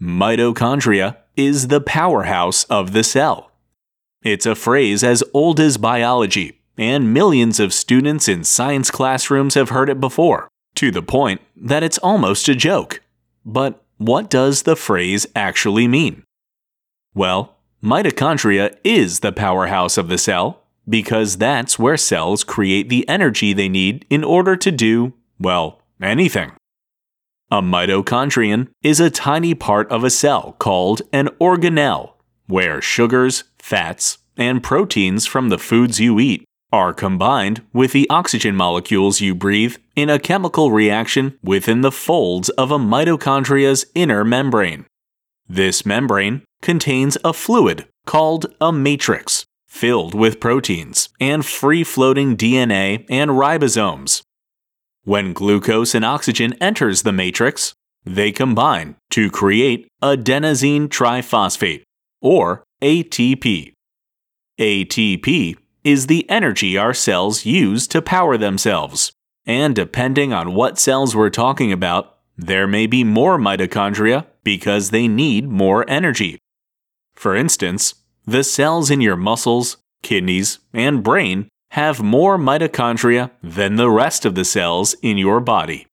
Mitochondria is the powerhouse of the cell. It's a phrase as old as biology, and millions of students in science classrooms have heard it before, to the point that it's almost a joke. But what does the phrase actually mean? Well, mitochondria is the powerhouse of the cell because that's where cells create the energy they need in order to do, well, anything. A mitochondrion is a tiny part of a cell called an organelle, where sugars, fats, and proteins from the foods you eat are combined with the oxygen molecules you breathe in a chemical reaction within the folds of a mitochondria's inner membrane. This membrane contains a fluid called a matrix, filled with proteins and free floating DNA and ribosomes when glucose and oxygen enters the matrix, they combine to create adenosine triphosphate, or ATP. ATP is the energy our cells use to power themselves, and depending on what cells we're talking about, there may be more mitochondria because they need more energy. For instance, the cells in your muscles, kidneys, and brain have more mitochondria than the rest of the cells in your body.